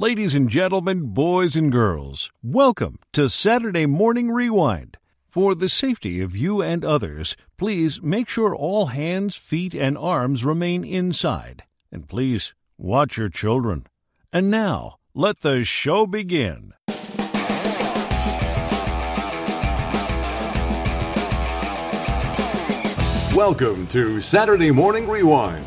Ladies and gentlemen, boys and girls, welcome to Saturday Morning Rewind. For the safety of you and others, please make sure all hands, feet, and arms remain inside. And please watch your children. And now, let the show begin. Welcome to Saturday Morning Rewind,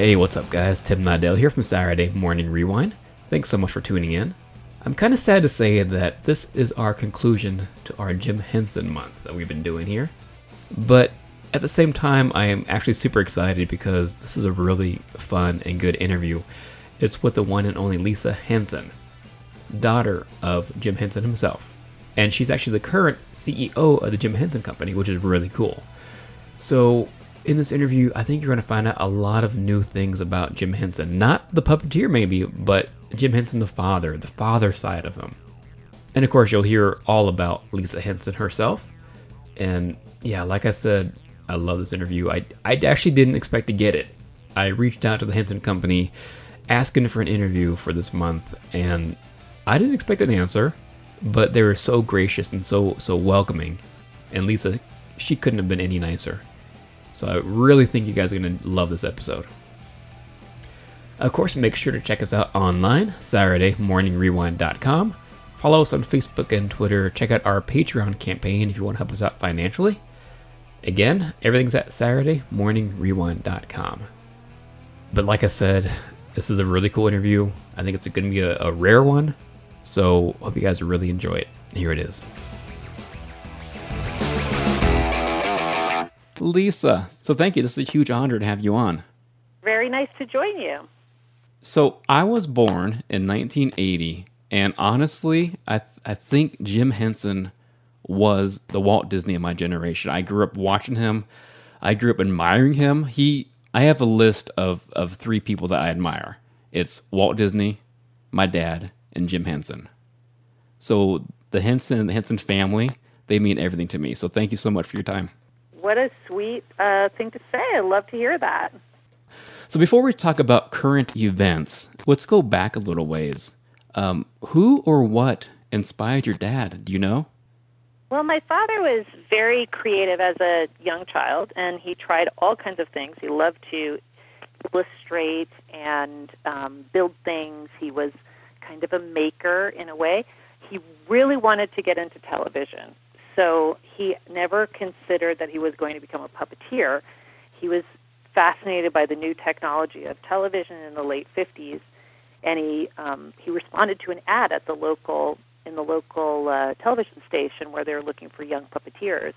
Hey, what's up, guys? Tim Nidell here from Saturday Morning Rewind. Thanks so much for tuning in. I'm kind of sad to say that this is our conclusion to our Jim Henson month that we've been doing here. But at the same time, I am actually super excited because this is a really fun and good interview. It's with the one and only Lisa Henson, daughter of Jim Henson himself. And she's actually the current CEO of the Jim Henson Company, which is really cool. So, in this interview, I think you're going to find out a lot of new things about Jim Henson. Not the puppeteer, maybe, but Jim Henson, the father, the father side of him. And of course, you'll hear all about Lisa Henson herself. And yeah, like I said, I love this interview. I, I actually didn't expect to get it. I reached out to the Henson Company asking for an interview for this month, and I didn't expect an answer, but they were so gracious and so so welcoming. And Lisa, she couldn't have been any nicer. So I really think you guys are going to love this episode. Of course, make sure to check us out online, SaturdayMorningRewind.com. Follow us on Facebook and Twitter. Check out our Patreon campaign if you want to help us out financially. Again, everything's at SaturdayMorningRewind.com. But like I said, this is a really cool interview. I think it's going to be a, a rare one. So hope you guys really enjoy it. Here it is. Lisa, so thank you. This is a huge honor to have you on. Very nice to join you. So I was born in 1980, and honestly, I th- I think Jim Henson was the Walt Disney of my generation. I grew up watching him. I grew up admiring him. He I have a list of of three people that I admire. It's Walt Disney, my dad, and Jim Henson. So the Henson and the Henson family, they mean everything to me. So thank you so much for your time. What a sweet uh, thing to say. I love to hear that. So before we talk about current events, let's go back a little ways. Um, who or what inspired your dad? Do you know? Well, my father was very creative as a young child, and he tried all kinds of things. He loved to illustrate and um, build things. He was kind of a maker in a way. He really wanted to get into television. So he never considered that he was going to become a puppeteer. He was fascinated by the new technology of television in the late 50s, and he um, he responded to an ad at the local in the local uh, television station where they were looking for young puppeteers.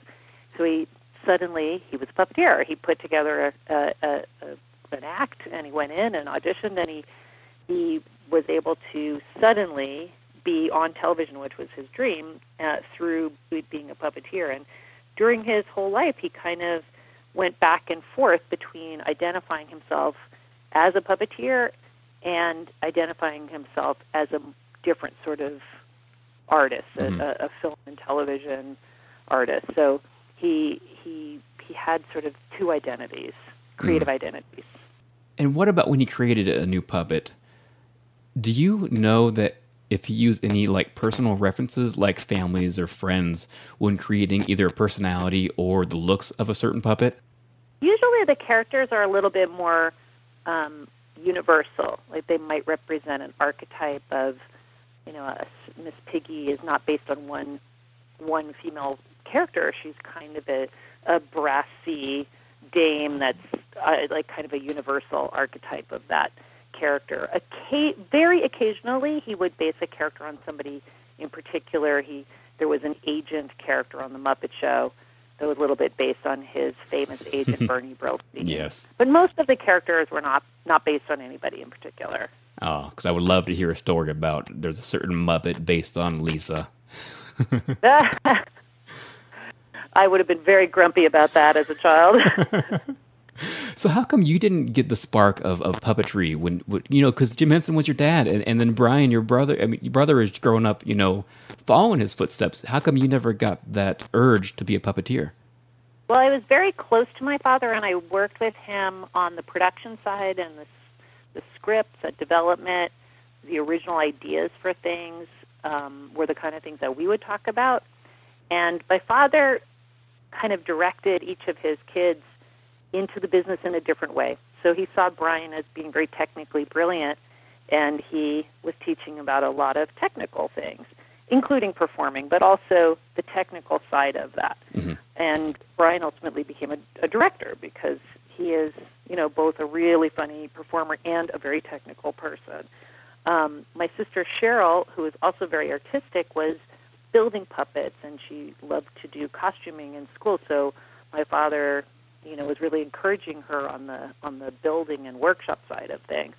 So he suddenly he was a puppeteer. He put together a, a, a, a an act, and he went in and auditioned, and he he was able to suddenly be on television, which was his dream, uh, through being a puppeteer. And during his whole life, he kind of went back and forth between identifying himself as a puppeteer and identifying himself as a different sort of artist, Mhm. a, a film and television artist. So he he he had sort of two identities, creative identities. And what about when he created a new puppet? Do you know that if you use any like personal references, like families or friends, when creating either a personality or the looks of a certain puppet? Usually, the characters are a little bit more um, universal. Like they might represent an archetype of, you know, a Miss Piggy is not based on one one female character. She's kind of a a brassy dame that's uh, like kind of a universal archetype of that character. Occa- very occasionally, he would base a character on somebody in particular. He there was an agent character on the Muppet Show that was a little bit based on his famous agent Bernie Brillstein. Yes. But most of the characters were not not based on anybody in particular. Oh, because I would love to hear a story about there's a certain Muppet based on Lisa. I would have been very grumpy about that as a child. So how come you didn't get the spark of, of puppetry when, when you know because Jim Henson was your dad and, and then Brian your brother I mean your brother is growing up you know following his footsteps how come you never got that urge to be a puppeteer? Well, I was very close to my father, and I worked with him on the production side and the, the scripts, the development, the original ideas for things um, were the kind of things that we would talk about. And my father kind of directed each of his kids into the business in a different way. So he saw Brian as being very technically brilliant, and he was teaching about a lot of technical things, including performing, but also the technical side of that. Mm-hmm. And Brian ultimately became a, a director because he is, you know, both a really funny performer and a very technical person. Um, my sister Cheryl, who is also very artistic, was building puppets, and she loved to do costuming in school. So my father you know was really encouraging her on the on the building and workshop side of things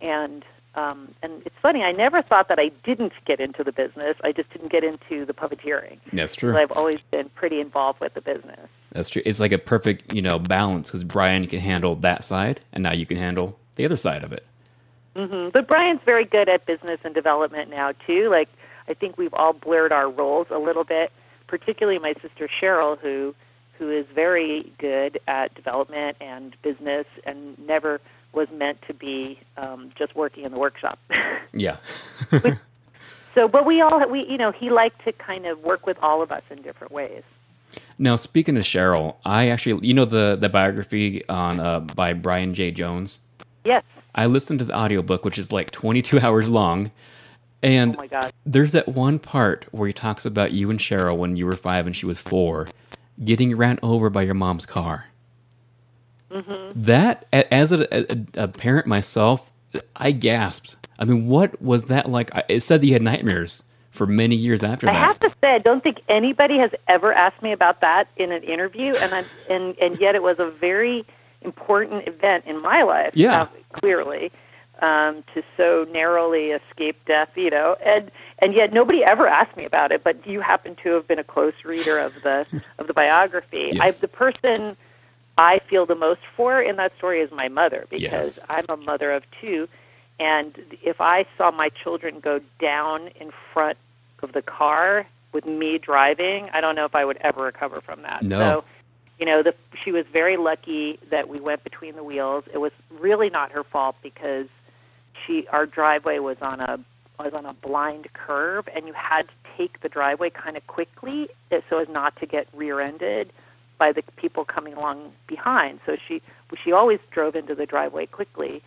and um and it's funny i never thought that i didn't get into the business i just didn't get into the puppeteering That's true. i've always been pretty involved with the business That's true. It's like a perfect you know balance because Brian can handle that side and now you can handle the other side of it. hmm but brian's very good at business and development now too like i think we've all blurred our roles a little bit particularly my sister cheryl who who is very good at development and business and never was meant to be um, just working in the workshop. Yeah. so, but we all, we, you know, he liked to kind of work with all of us in different ways. now speaking to Cheryl, I actually you know the the biography on uh, by Brian Jay Jones. Yes. I listened to the audiobook, which is like 22 hours long. And Oh my God. there's that one part where he talks about you and Cheryl when you were five and she was four, getting ran over by your mom's car. Mm-hmm. That, as a, a, a parent myself, I gasped. I mean, what was that like? It said that you had nightmares for many years after I that. have to say, I don't think anybody has ever asked me about that in an interview, and I, and and yet it was a very important event in my life. Yeah. uh, clearly, um, to so narrowly escape death, you know, and and yet nobody ever asked me about it. But you happen to have been a close reader of the of the biography. I, Yes. the person I feel the most for in that story is my mother because Yes. I'm a mother of two, and if I saw my children go down in front of the car with me driving, I don't know if I would ever recover from that. No. So, you know, the, she was very lucky that we went between the wheels. It was really not her fault because she our driveway was on a was on a blind curve, and you had to take the driveway kind of quickly uh, so as not to get rear-ended by the people coming along behind. So she she always drove into the driveway quickly,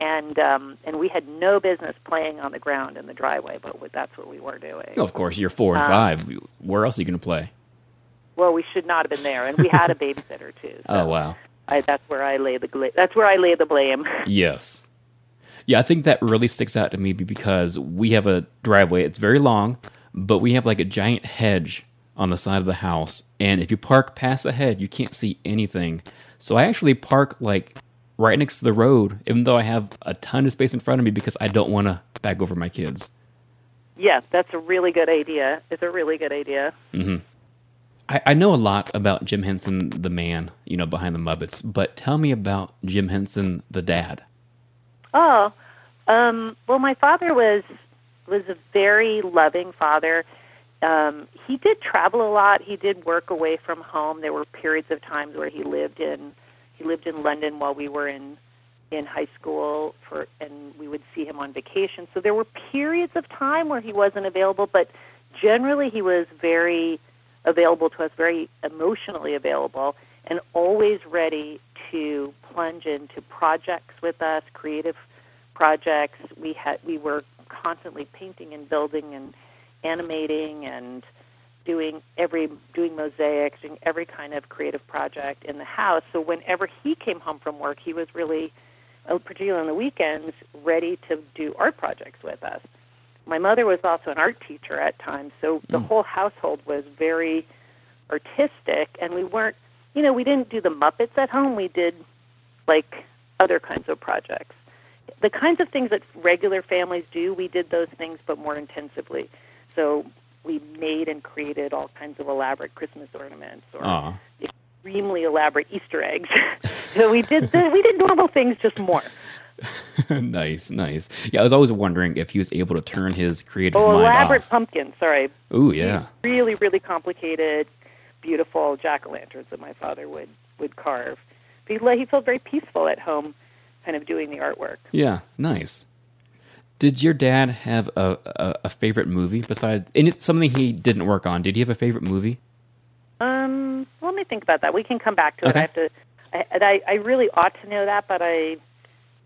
and um, and we had no business playing on the ground in the driveway, but that's what we were doing. of course, you're four and Um, five. Where else are you going to play? Well, we should not have been there, and we had a babysitter too. So Oh, wow. I, that's where I lay the that's where I lay the blame. Yes. Yeah, I think that really sticks out to me be- because we have a driveway. It's very long, but we have like a giant hedge on the side of the house. And if you park past the hedge, you can't see anything. So I actually park like right next to the road, even though I have a ton of space in front of me because I don't want to back over my kids. yeah, that's a really good idea. It's a really good idea. Mm I, I know a lot about Jim Henson, the man, you know, behind the Muppets, but tell me about Jim Henson, the dad. Oh, um, well, my father was was a very loving father. Um, he did travel a lot. He did work away from home. There were periods of times where he lived in he lived in London while we were in in high school for and we would see him on vacation. So there were periods of time where he wasn't available, but generally he was very available to us, very emotionally available and always ready to plunge into projects with us, creative projects. We had we were constantly painting and building and animating and doing every doing mosaics, doing every kind of creative project in the house. So whenever he came home from work, he was really, particularly on the weekends, ready to do art projects with us. My mother was also an art teacher at times, so the hmm. whole household was very artistic, and we weren't, you know, we didn't do the Muppets at home. We did like other kinds of projects. The kinds of things that regular families do, we did those things, but more intensively. So we made and created all kinds of elaborate Christmas ornaments or Aw. extremely elaborate Easter eggs. so we did the, we did normal things, just more. nice, nice. Yeah, I was always wondering if he was able to turn his creative Oh, mind elaborate off. pumpkins. Sorry, Ooh, yeah. really, really complicated, beautiful jack o' lanterns that my father would would carve. But he, he felt very peaceful at home, kind of doing the artwork. Yeah, nice. Did your dad have a, a, a favorite movie besides and it's something he didn't work on? Did he have a favorite movie? Um, let me think about that. We can come back to it. I have to. I, I I really ought to know that, but I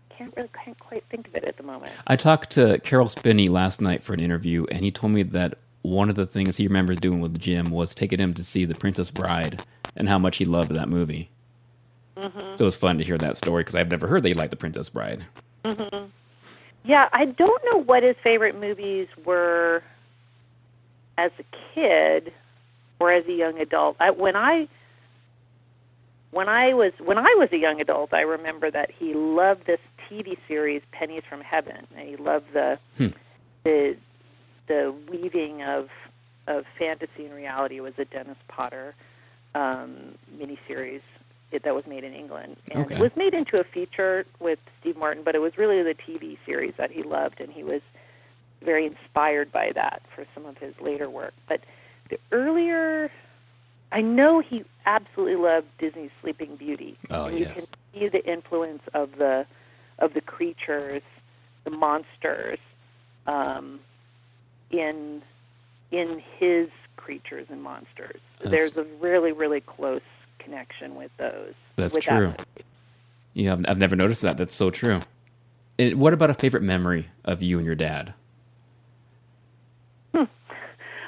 can't really can't quite think of it at the moment. I talked to Caroll Spinney last night for an interview, and he told me that one of the things he remembers doing with Jim was taking him to see The Princess Bride and how much he loved that movie. Mm-hmm. So it was fun to hear that story because I've never heard that he liked The Princess Bride. Yeah, I don't know what his favorite movies were as a kid or as a young adult. I, when I when I was when I was a young adult, I remember that he loved this TV series Pennies from Heaven, and he loved the the the weaving of of fantasy and reality. Was a Dennis Potter um, miniseries it, that was made in England, and Okay. it was made into a feature with Steve Martin. But it was really the TV series that he loved, and he was very inspired by that for some of his later work. But the earlier, I know he absolutely loved Disney's Sleeping Beauty. Oh, and you can see the influence of the of the creatures, the monsters, um, in in his creatures and monsters. That's- There's a really really close connection with those. That's with true. That. Yeah, I've, I've never noticed that. That's so true. And what about a favorite memory of you and your dad?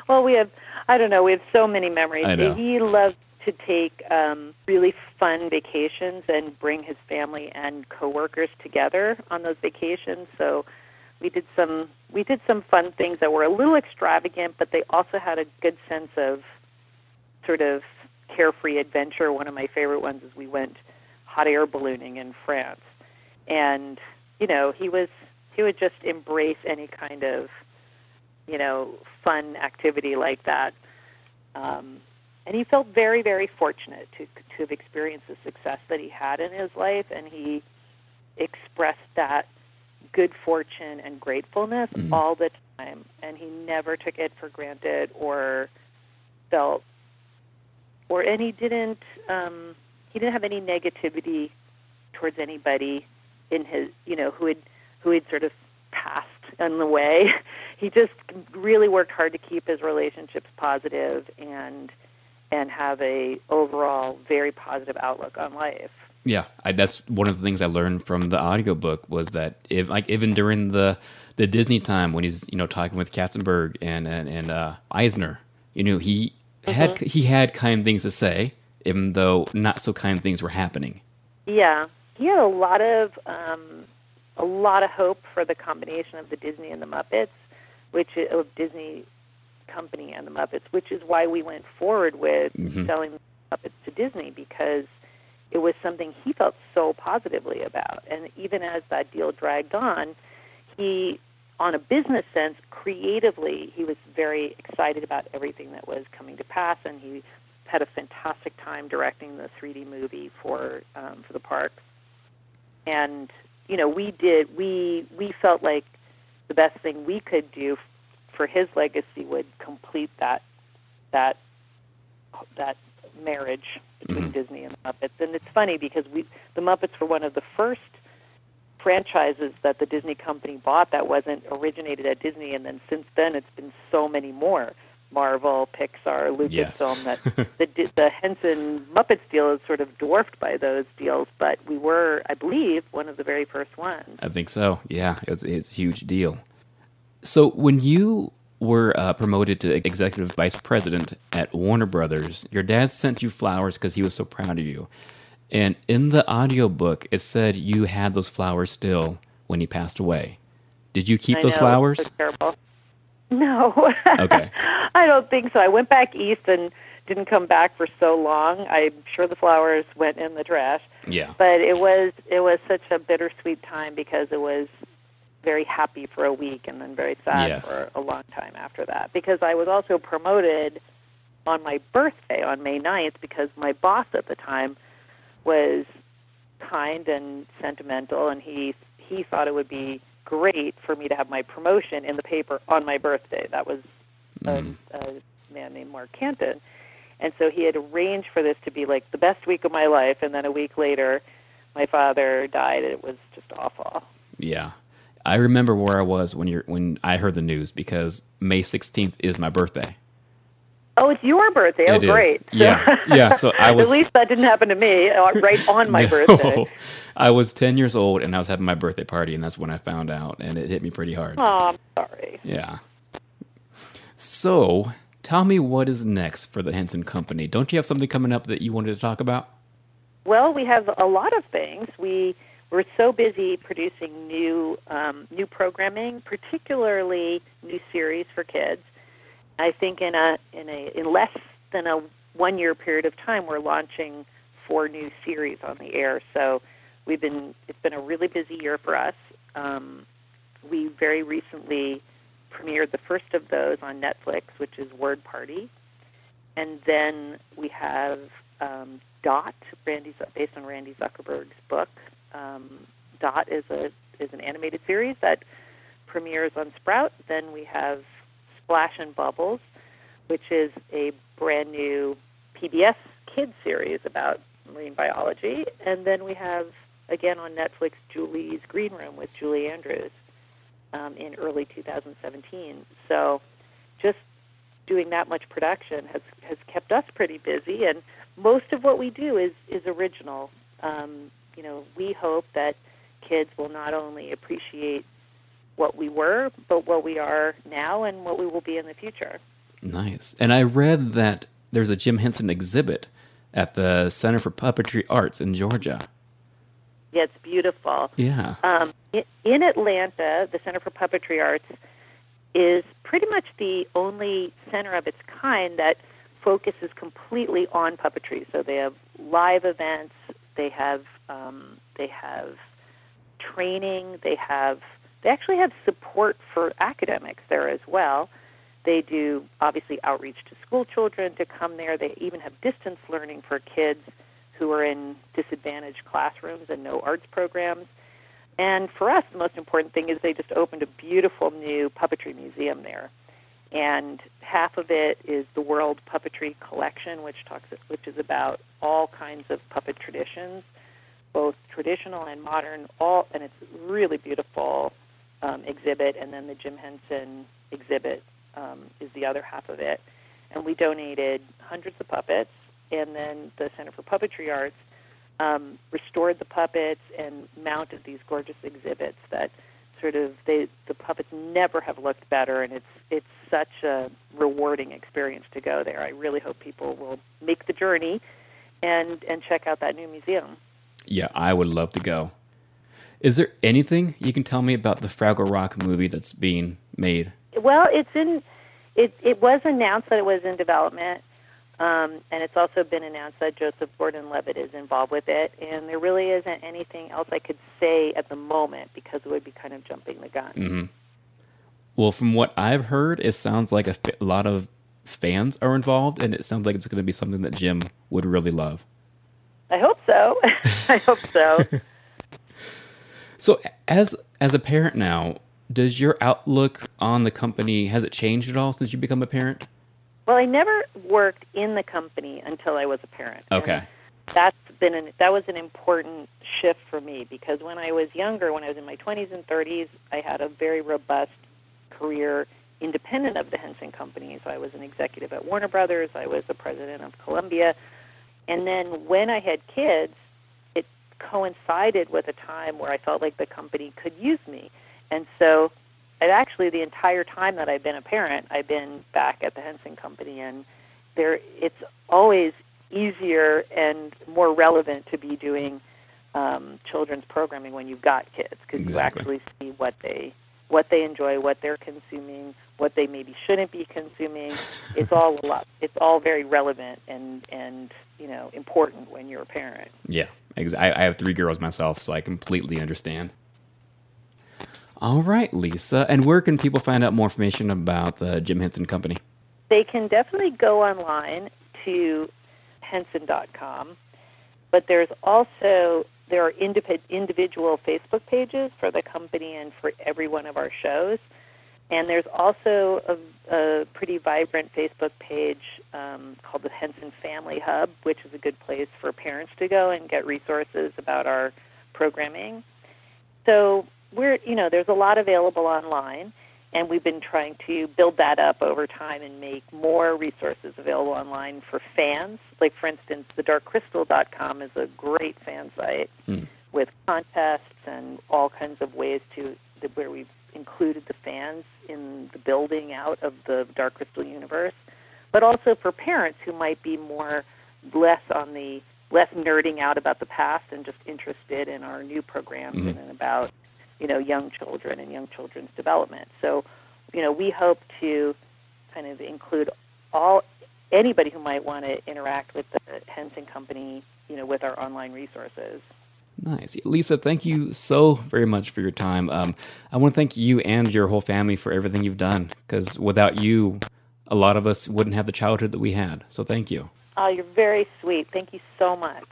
Well, we have, I don't know, we have so many memories. I know. He loved to take um, really fun vacations and bring his family and coworkers together on those vacations. So we did some we did some fun things that were a little extravagant, but they also had a good sense of sort of carefree adventure. One of my favorite ones is we went hot air ballooning in France, and you know he was he would just embrace any kind of you know, fun activity like that. Um, and he felt very, very fortunate to to have experienced the success that he had in his life, and he expressed that good fortune and gratefulness all the time, and he never took it for granted or felt, or and he didn't um, he didn't have any negativity towards anybody in his you know who had who had sort of passed on the way. He just really worked hard to keep his relationships positive and and have a overall very positive outlook on life. Yeah, I, that's one of the things I learned from the audiobook was that if like even during the the Disney time when he's you know talking with Katzenberg and and, and uh, Eisner, you know he had he had kind things to say, even though not so kind things were happening. Yeah, he had a lot of um, a lot of hope for the combination of the Disney and the Muppets, which of Disney Company and the Muppets, which is why we went forward with selling the Muppets to Disney because it was something he felt so positively about. And even as that deal dragged on, he, on a business sense, creatively, he was very excited about everything that was coming to pass, and he had a fantastic time directing the 3D movie for um, for the parks. And you know, we did we we felt like the best thing we could do for his legacy would complete that that that marriage between mm-hmm. Disney and the Muppets. And it's funny because we the Muppets were one of the first franchises that the Disney company bought that wasn't originated at Disney and then since then it's been so many more. Marvel, Pixar, Yes. Lucasfilm that the the Henson Muppets deal is sort of dwarfed by those deals, but we were, I believe, one of the very first ones. I think so. Yeah, it's, it's a huge deal. So when you were uh, promoted to executive vice president at Warner Brothers, your dad sent you flowers because he was so proud of you. And in the audiobook, it said you had those flowers still when he passed away. Did you keep I those know, flowers? terrible. No. Okay. I don't think so. I went back east and didn't come back for so long. I'm sure the flowers went in the trash. Yeah. But it was it was such a bittersweet time because it was very happy for a week and then very sad Yes. for a long time after that. Because I was also promoted on my birthday on May 9th because my boss at the time was kind and sentimental and he he thought it would be great for me to have my promotion in the paper on my birthday. That was a, mm. a man named Mark Canton. And so he had arranged for this to be like the best week of my life and then a week later my father died and it was just awful. Yeah. I remember where I was when you're when I heard the news because May 16th is my birthday. Oh, it's your birthday. Oh, It great. So- Yeah. Yeah, so I was- At least that didn't happen to me uh, right on my No. birthday. I was 10 years old and I was having my birthday party and that's when I found out and it hit me pretty hard. Oh, I'm sorry. Yeah. So, tell me what is next for the Henson Company. Don't you have something coming up that you wanted to talk about? Well, we have a lot of things. We we're so busy producing new um, new programming, particularly new series for kids. I think in a in a in less than a one year period of time, we're launching four new series on the air. So we've been it's been a really busy year for us. Um, we very recently premiered the first of those on Netflix, which is Word Party, and then we have um, Dot, Randy, based on Randy Zuckerberg's book. Um, Dot is a is an animated series that premieres on Sprout. Then we have Splash and Bubbles, which is a brand new PBS kids series about marine biology, and then we have again on Netflix Julie's Green Room with Julie Andrews um, in early 2017. So, just doing that much production has has kept us pretty busy, and most of what we do is is original. Um, you know, we hope that kids will not only appreciate what we were, but what we are now and what we will be in the future. Nice. And I read that there's a Jim Henson exhibit at the Center for Puppetry Arts in Georgia. Yeah, it's beautiful. Yeah. Um, in Atlanta, the Center for Puppetry Arts is pretty much the only center of its kind that focuses completely on puppetry. So they have live events, they have um, they have training, they have they actually have support for academics there as well. They do obviously outreach to school children to come there. They even have distance learning for kids who are in disadvantaged classrooms and no arts programs. And for us, the most important thing is they just opened a beautiful new puppetry museum there. And half of it is the World Puppetry Collection, which talks, which is about all kinds of puppet traditions, both traditional and modern. All, and it's really beautiful um, exhibit. And then the Jim Henson exhibit um, is the other half of it. And we donated hundreds of puppets. And then the Center for Puppetry Arts um, restored the puppets and mounted these gorgeous exhibits that sort of they the puppets never have looked better and it's it's such a rewarding experience to go there. I really hope people will make the journey and and check out that new museum. Yeah, I would love to go. Is there anything you can tell me about the Fraggle Rock movie that's being made? Well, it's in it it was announced that it was in development. Um, and it's also been announced that Joseph Gordon-Levitt is involved with it, and there really isn't anything else I could say at the moment because it would be kind of jumping the gun. Well, from what I've heard, it sounds like a lot of fans are involved, and it sounds like it's going to be something that Jim would really love. I hope so. I hope so. So, as as a parent now, does your outlook on the company has it changed at all since you become a parent? Well, I never worked in the company until I was a parent. And Okay. that's been an, that was an important shift for me because when I was younger, when I was in my 20s and 30s, I had a very robust career independent of the Henson Company. So I was an executive at Warner Brothers, I was the president of Columbia, and then when I had kids, it coincided with a time where I felt like the company could use me, and so and actually the entire time that I've been a parent, I've been back at the Henson Company, and there it's always easier and more relevant to be doing um, children's programming when you've got kids because Exactly. you actually see what they what they enjoy, what they're consuming, what they maybe shouldn't be consuming. It's all a lot. It's all very relevant and and you know important when you're a parent. Yeah, I, I have three girls myself, so I completely understand. All right, Lisa. And where can people find out more information about the Jim Henson Company? They can definitely go online to henson.com, but there's also there are individual Facebook pages for the company and for every one of our shows. And there's also a, a pretty vibrant Facebook page um, called the Henson Family Hub, which is a good place for parents to go and get resources about our programming. So we're, you know, there's a lot available online, and we've been trying to build that up over time and make more resources available online for fans. Like, for instance, the darkcrystal.com is a great fan site mm. with contests and all kinds of ways to where we've included the fans in the building out of the Dark Crystal universe, but also for parents who might be more less on the less nerding out about the past and just interested in our new programs mm-hmm. and about you know young children and young children's development. So, you know, we hope to kind of include all anybody who might want to interact with the Henson Company, you know, with our online resources. Nice. Lisa, thank you so very much for your time. Um, I want to thank you and your whole family for everything you've done because without you, a lot of us wouldn't have the childhood that we had. So thank you. Oh, you're very sweet. Thank you so much.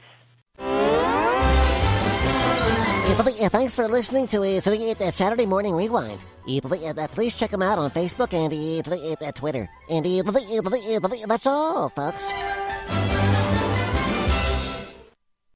Yeah, thanks for listening to uh, Saturday Morning Rewind. please check them out on Facebook and uh, Twitter. And that's all, folks.